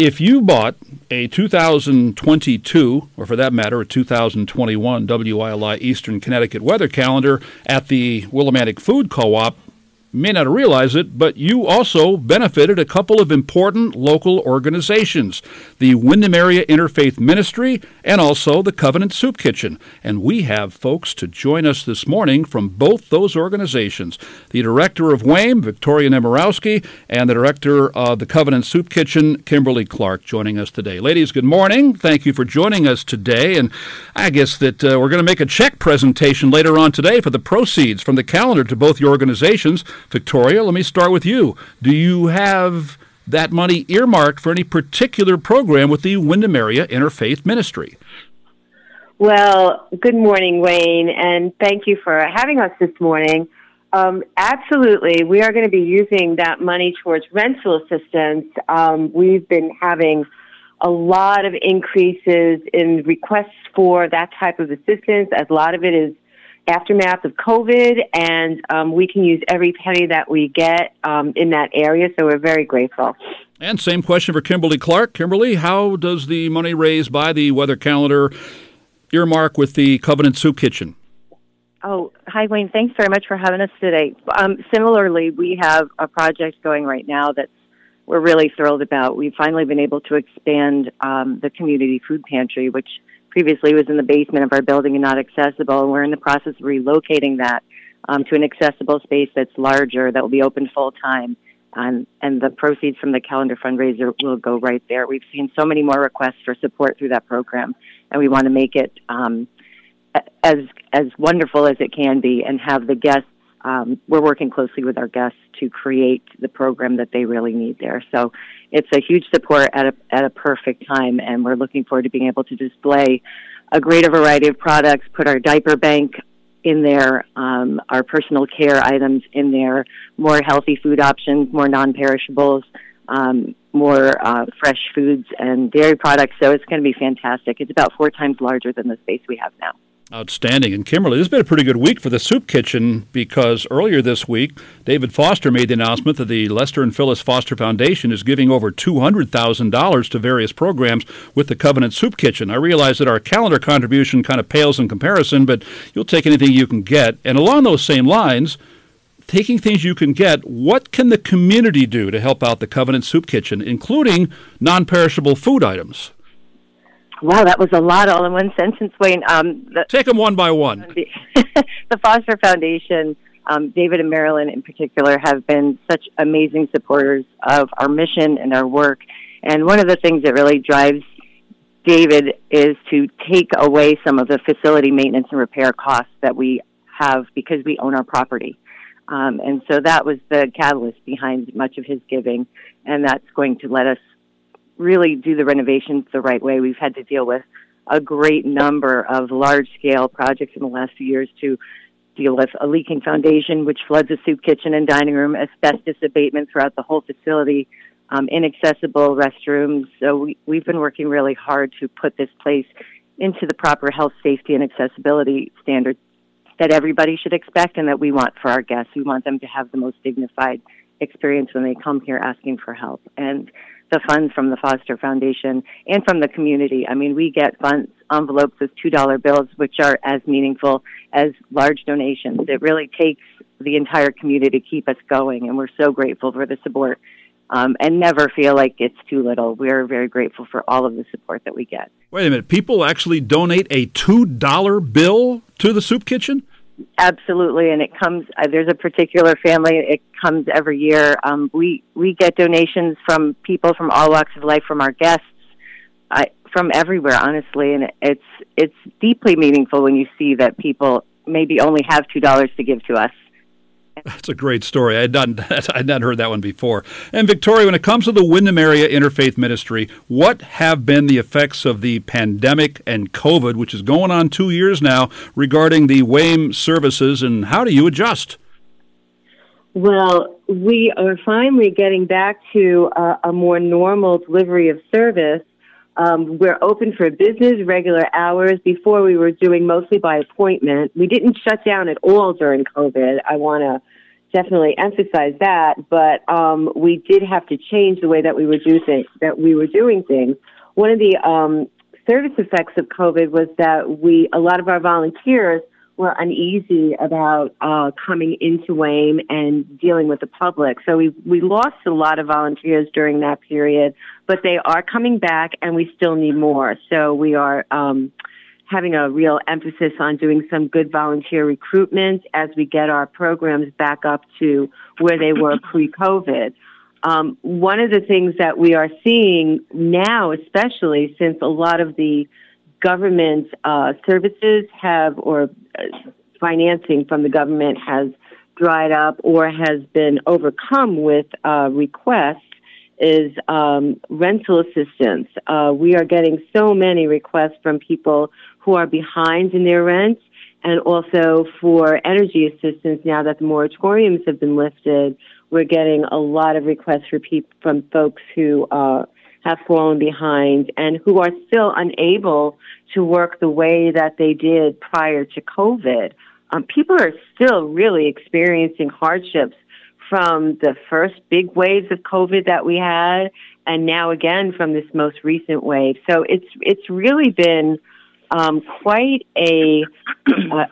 if you bought a 2022, or for that matter, a 2021 WILI Eastern Connecticut weather calendar at the Willimantic Food Co op, may not realize it, but you also benefited a couple of important local organizations the Windham Area Interfaith Ministry and also the Covenant Soup Kitchen. And we have folks to join us this morning from both those organizations the director of WAIM, Victoria Nemorowski, and the director of the Covenant Soup Kitchen, Kimberly Clark, joining us today. Ladies, good morning. Thank you for joining us today. And I guess that uh, we're going to make a check presentation later on today for the proceeds from the calendar to both your organizations. Victoria, let me start with you. Do you have that money earmarked for any particular program with the Windham Area Interfaith Ministry? Well, good morning, Wayne, and thank you for having us this morning. Um, absolutely, we are going to be using that money towards rental assistance. Um, we've been having a lot of increases in requests for that type of assistance. as A lot of it is aftermath of COVID, and um, we can use every penny that we get um, in that area. So we're very grateful. And same question for Kimberly Clark. Kimberly, how does the money raised by the weather calendar earmark with the Covenant Soup Kitchen? Oh, hi, Wayne. Thanks very much for having us today. Um, similarly, we have a project going right now that we're really thrilled about. We've finally been able to expand um, the community food pantry, which previously was in the basement of our building and not accessible. We're in the process of relocating that um, to an accessible space that's larger that will be open full time. Um, and the proceeds from the calendar fundraiser will go right there. We've seen so many more requests for support through that program, and we want to make it um, as as wonderful as it can be, and have the guests. Um, we're working closely with our guests to create the program that they really need there. So it's a huge support at a, at a perfect time, and we're looking forward to being able to display a greater variety of products, put our diaper bank in there, um, our personal care items in there, more healthy food options, more non-perishables, um, more uh, fresh foods and dairy products. So it's going to be fantastic. It's about four times larger than the space we have now. Outstanding. And Kimberly, this has been a pretty good week for the Soup Kitchen because earlier this week, David Foster made the announcement that the Lester and Phyllis Foster Foundation is giving over $200,000 to various programs with the Covenant Soup Kitchen. I realize that our calendar contribution kind of pales in comparison, but you'll take anything you can get. And along those same lines, taking things you can get, what can the community do to help out the Covenant Soup Kitchen, including non perishable food items? Wow, that was a lot all in one sentence, Wayne. Um, the, Take them one by one. The, Foster Foundation, um, David and Marilyn in particular, have been such amazing supporters of our mission and our work. And one of the things that really drives David is to take away some of the facility maintenance and repair costs that we have because we own our property. Um, and so that was the catalyst behind much of his giving, and that's going to let us really do the renovations the right way. We've had to deal with a great number of large scale projects in the last few years to deal with a leaking foundation, which floods a soup kitchen and dining room, asbestos abatement throughout the whole facility, um, inaccessible restrooms. So we, we've been working really hard to put this place into the proper health, safety, and accessibility standards that everybody should expect and that we want for our guests. We want them to have the most dignified experience when they come here asking for help. And the funds from the Foster Foundation and from the community. I mean, we get funds envelopes with $2 bills, which are as meaningful as large donations. It really takes the entire community to keep us going, and we're so grateful for the support um, and never feel like it's too little. We're very grateful for all of the support that we get. Wait a minute. People actually donate a $2 bill to the soup kitchen? Absolutely, and it comes. Uh, there's a particular family. It comes every year. Um, we we get donations from people from all walks of life, from our guests, uh, from everywhere. Honestly, and it's it's deeply meaningful when you see that people maybe only have two dollars to give to us, that's a great story. I had not I had not heard that one before. And Victoria, when it comes to the Windham Area Interfaith Ministry, what have been the effects of the pandemic and COVID, which is going on two years now, regarding the WAIM services, and how do you adjust? Well, we are finally getting back to a, a more normal delivery of service. Um, we're open for business, regular hours. Before we were doing mostly by appointment. We didn't shut down at all during COVID. I want to definitely emphasize that. But um, we did have to change the way that we were do that we were doing things. One of the um, service effects of COVID was that we a lot of our volunteers were uneasy about uh, coming into WAIM and dealing with the public. So we, we lost a lot of volunteers during that period, but they are coming back and we still need more. So we are um, having a real emphasis on doing some good volunteer recruitment as we get our programs back up to where they were pre-COVID. Um, one of the things that we are seeing now, especially since a lot of the government uh, services have or uh, financing from the government has dried up or has been overcome with uh, requests is um, rental assistance. Uh, we are getting so many requests from people who are behind in their rent and also for energy assistance now that the moratoriums have been lifted. We're getting a lot of requests for from folks who uh, have fallen behind and who are still unable to work the way that they did prior to COVID. Um, people are still really experiencing hardships from the first big waves of COVID that we had, and now again from this most recent wave. So it's it's really been um, quite a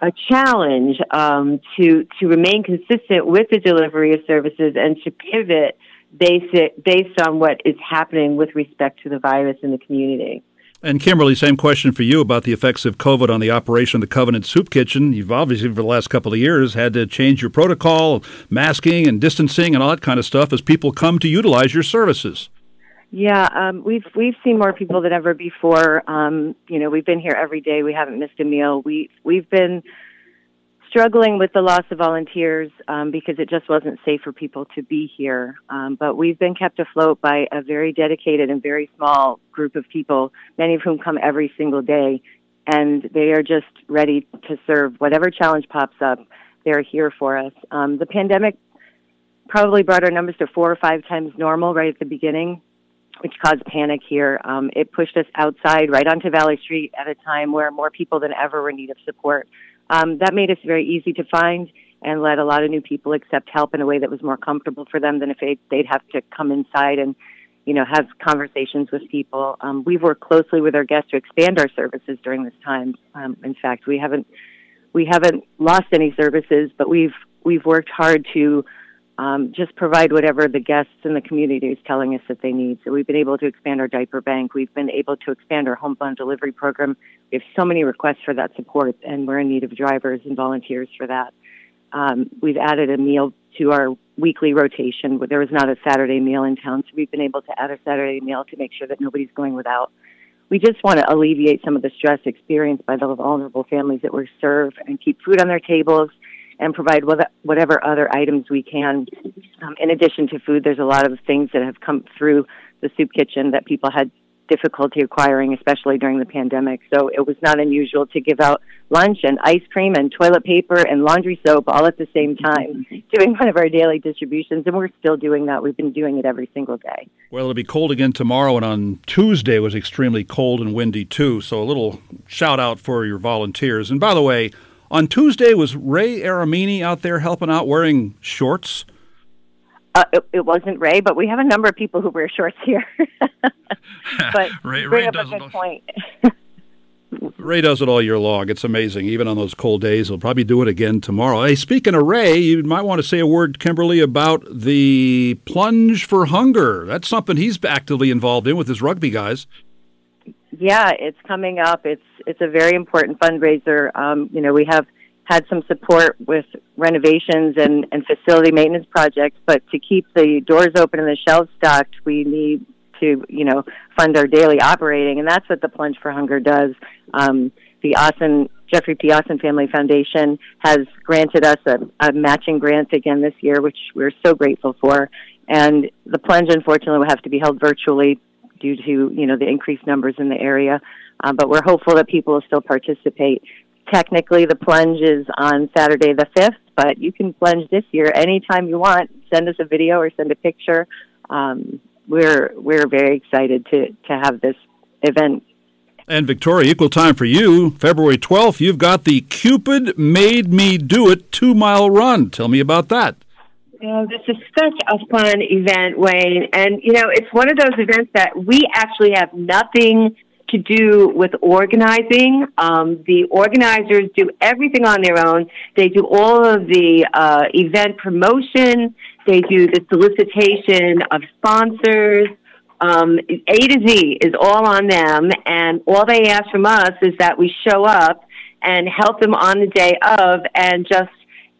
a challenge um, to to remain consistent with the delivery of services and to pivot based based on what is happening with respect to the virus in the community. And Kimberly, same question for you about the effects of COVID on the operation of the Covenant Soup Kitchen. You've obviously, for the last couple of years, had to change your protocol, masking and distancing and all that kind of stuff as people come to utilize your services. Yeah, um, we've we've seen more people than ever before. Um, you know, we've been here every day. We haven't missed a meal. We we've been struggling with the loss of volunteers um, because it just wasn't safe for people to be here. Um, but we've been kept afloat by a very dedicated and very small group of people, many of whom come every single day, and they are just ready to serve whatever challenge pops up. They're here for us. Um, the pandemic probably brought our numbers to four or five times normal right at the beginning, which caused panic here. Um, it pushed us outside right onto Valley Street at a time where more people than ever were in need of support. Um, that made us very easy to find and let a lot of new people accept help in a way that was more comfortable for them than if they, they'd have to come inside and, you know, have conversations with people. Um, we've worked closely with our guests to expand our services during this time. Um, in fact, we haven't we haven't lost any services, but we've we've worked hard to um, just provide whatever the guests in the community is telling us that they need. So we've been able to expand our diaper bank. We've been able to expand our home phone delivery program. We have so many requests for that support, and we're in need of drivers and volunteers for that. Um, we've added a meal to our weekly rotation. There was not a Saturday meal in town, so we've been able to add a Saturday meal to make sure that nobody's going without. We just want to alleviate some of the stress experienced by the vulnerable families that we serve and keep food on their tables and provide whatever other items we can. Um, in addition to food, there's a lot of things that have come through the soup kitchen that people had difficulty acquiring, especially during the pandemic. So it was not unusual to give out lunch and ice cream and toilet paper and laundry soap all at the same time, doing one of our daily distributions. And we're still doing that. We've been doing it every single day. Well, it'll be cold again tomorrow, and on Tuesday it was extremely cold and windy too. So a little shout out for your volunteers. And by the way, on Tuesday, was Ray Aramini out there helping out wearing shorts? Uh, it, it, wasn't Ray, but we have a number of people who wear shorts here. but Ray, Ray does a good point. Ray does it all year long. It's amazing. Even on those cold days, he'll probably do it again tomorrow. Hey, speaking of Ray, you might want to say a word, Kimberly, about the Plunge for Hunger. That's something he's actively involved in with his rugby guys. Yeah, it's coming up. It's it's a very important fundraiser. Um, you know, we have had some support with renovations and, and facility maintenance projects, but to keep the doors open and the shelves stocked, we need to, you know, fund our daily operating, and that's what the Plunge for Hunger does. Um, the Ossen Jeffrey P. Ossen Family Foundation has granted us a, a matching grant again this year, which we're so grateful for. And the plunge, unfortunately, will have to be held virtually due to you know the increased numbers in the area. Um, but we're hopeful that people will still participate. Technically, the plunge is on Saturday the fifth, but you can plunge this year anytime you want. Send us a video or send a picture. Um, we're we're very excited to to have this event and Victoria, equal time for you. February 12th, you've got the Cupid Made Me Do It two mile run. Tell me about that. Oh, this is such a fun event, Wayne. And, you know, it's one of those events that we actually have nothing to do with organizing. Um, the organizers do everything on their own. They do all of the uh, event promotion. They do the solicitation of sponsors. Um, a to Z is all on them, and all they ask from us is that we show up and help them on the day of, and just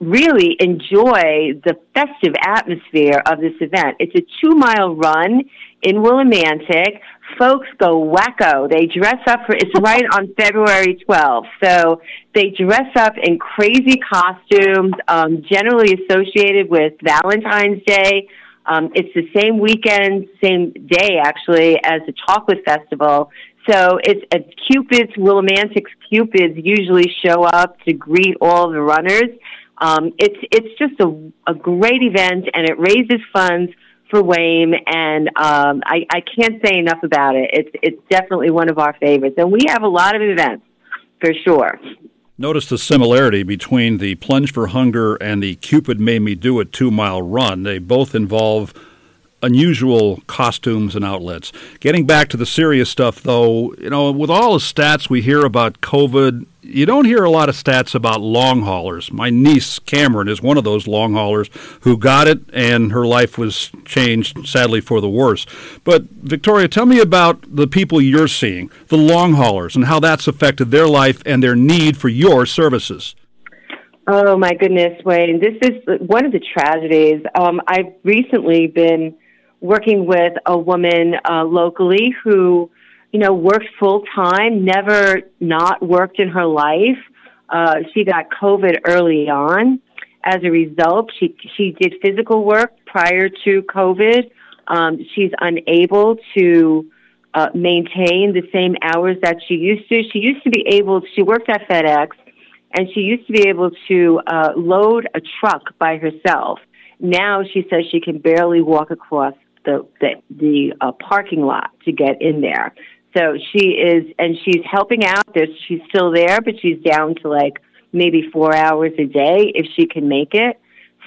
really enjoy the festive atmosphere of this event. It's a two mile run in Willimantic. Folks go wacko. They dress up for, it's right on February 12th. So they dress up in crazy costumes, um, generally associated with Valentine's Day. Um, it's the same weekend, same day actually, as the Chocolate Festival. So it's a Cupid's, Willimantic's Cupids usually show up to greet all the runners. Um, it's it's just a, a great event, and it raises funds for WAIM, and um, I, I can't say enough about it. It's it's definitely one of our favorites, and we have a lot of events for sure. Notice the similarity between the Plunge for Hunger and the Cupid Made Me Do It two mile run. They both involve unusual costumes and outlets. Getting back to the serious stuff, though, you know, with all the stats we hear about COVID, you don't hear a lot of stats about long haulers. My niece Cameron is one of those long haulers who got it, and her life was changed, sadly, for the worse. But Victoria, tell me about the people you're seeing, the long haulers, and how that's affected their life and their need for your services. Oh my goodness, Wayne! This is one of the tragedies. Um, I've recently been working with a woman uh, locally who, you know, worked full time, never not worked in her life. Uh, she got COVID early on. As a result, she she did physical work prior to COVID. Um, she's unable to uh, maintain the same hours that she used to. She used to be able. She worked at FedEx, and she used to be able to uh, load a truck by herself. Now she says she can barely walk across the the, the uh, parking lot to get in there. So she is, and she's helping out. There's, she's still there, but she's down to like maybe four hours a day if she can make it.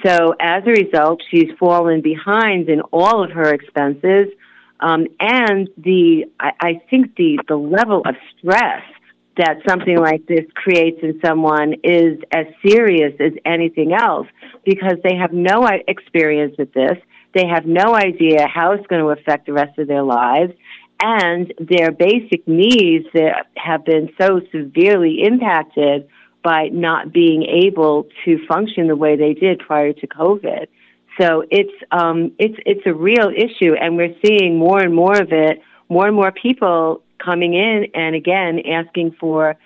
So as a result, she's fallen behind in all of her expenses. Um, and the, I, I think the, the level of stress that something like this creates in someone is as serious as anything else because they have no experience with this. They have no idea how it's going to affect the rest of their lives. And their basic needs that have been so severely impacted by not being able to function the way they did prior to COVID. So it's um, it's it's a real issue, and we're seeing more and more of it. More and more people coming in, and again asking for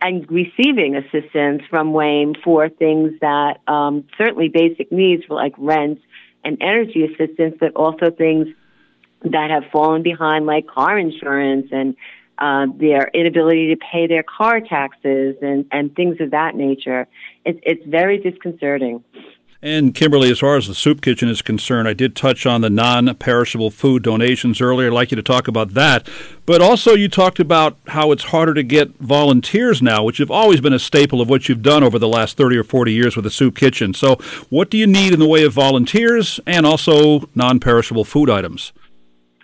and receiving assistance from WAIM for things that um, certainly basic needs like rent and energy assistance, but also things that have fallen behind, like car insurance and uh, their inability to pay their car taxes and, and things of that nature. It's, it's very disconcerting. And Kimberly, as far as the soup kitchen is concerned, I did touch on the non perishable food donations earlier. I'd like you to talk about that. But also, you talked about how it's harder to get volunteers now, which have always been a staple of what you've done over the last 30 or 40 years with the soup kitchen. So, what do you need in the way of volunteers and also non perishable food items?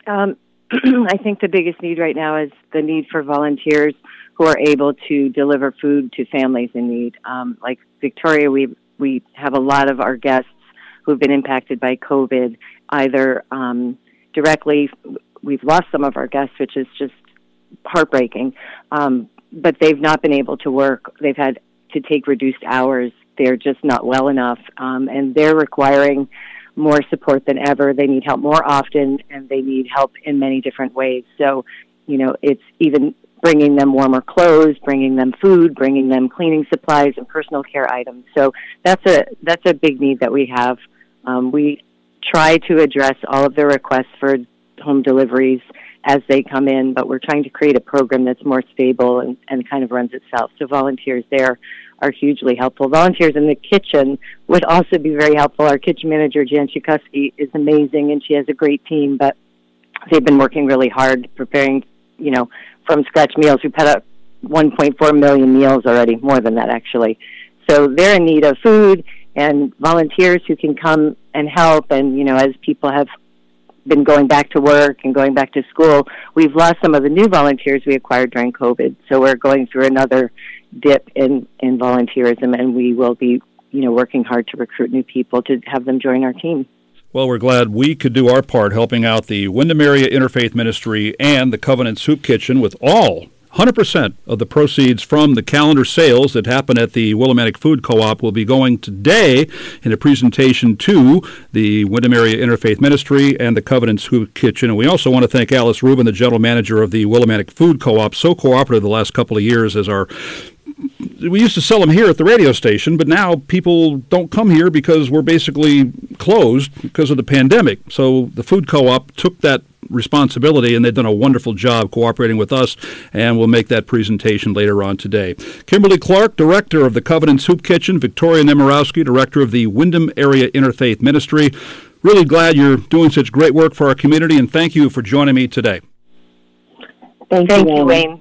Um, I think the biggest need right now is the need for volunteers who are able to deliver food to families in need. Um, like Victoria, we we have a lot of our guests who have been impacted by COVID, either um, directly. We've lost some of our guests, which is just heartbreaking. Um, but they've not been able to work. They've had to take reduced hours. They're just not well enough, um, and they're requiring more support than ever. They need help more often, and they need help in many different ways. So, you know, it's even bringing them warmer clothes, bringing them food, bringing them cleaning supplies and personal care items. So that's a that's a big need that we have. Um, we try to address all of the requests for home deliveries as they come in, but we're trying to create a program that's more stable and, and kind of runs itself. So volunteers there are hugely helpful. Volunteers in the kitchen would also be very helpful. Our kitchen manager, Jan Chikuski, is amazing and she has a great team, but they've been working really hard preparing, you know, from scratch meals. We put out 1.4 million meals already, more than that actually. So they're in need of food and volunteers who can come and help. And, you know, as people have been going back to work and going back to school, we've lost some of the new volunteers we acquired during COVID. So we're going through another dip in, in volunteerism, and we will be, you know, working hard to recruit new people to have them join our team. Well, we're glad we could do our part helping out the Windham Area Interfaith Ministry and the Covenant Soup Kitchen with all 100% of the proceeds from the calendar sales that happen at the Willimantic Food Co-op will be going today in a presentation to the Windham Area Interfaith Ministry and the Covenant Soup Kitchen. And we also want to thank Alice Rubin, the general manager of the Willimantic Food Co-op, so cooperative the last couple of years as our we used to sell them here at the radio station, but now people don't come here because we're basically closed because of the pandemic. So the food co-op took that responsibility, and they've done a wonderful job cooperating with us, and we'll make that presentation later on today. Kimberly Clark, Director of the Covenant Soup Kitchen, Victoria Nemorowski, Director of the Windham Area Interfaith Ministry. Really glad you're doing such great work for our community, and thank you for joining me today. Thank, thank you, Wayne.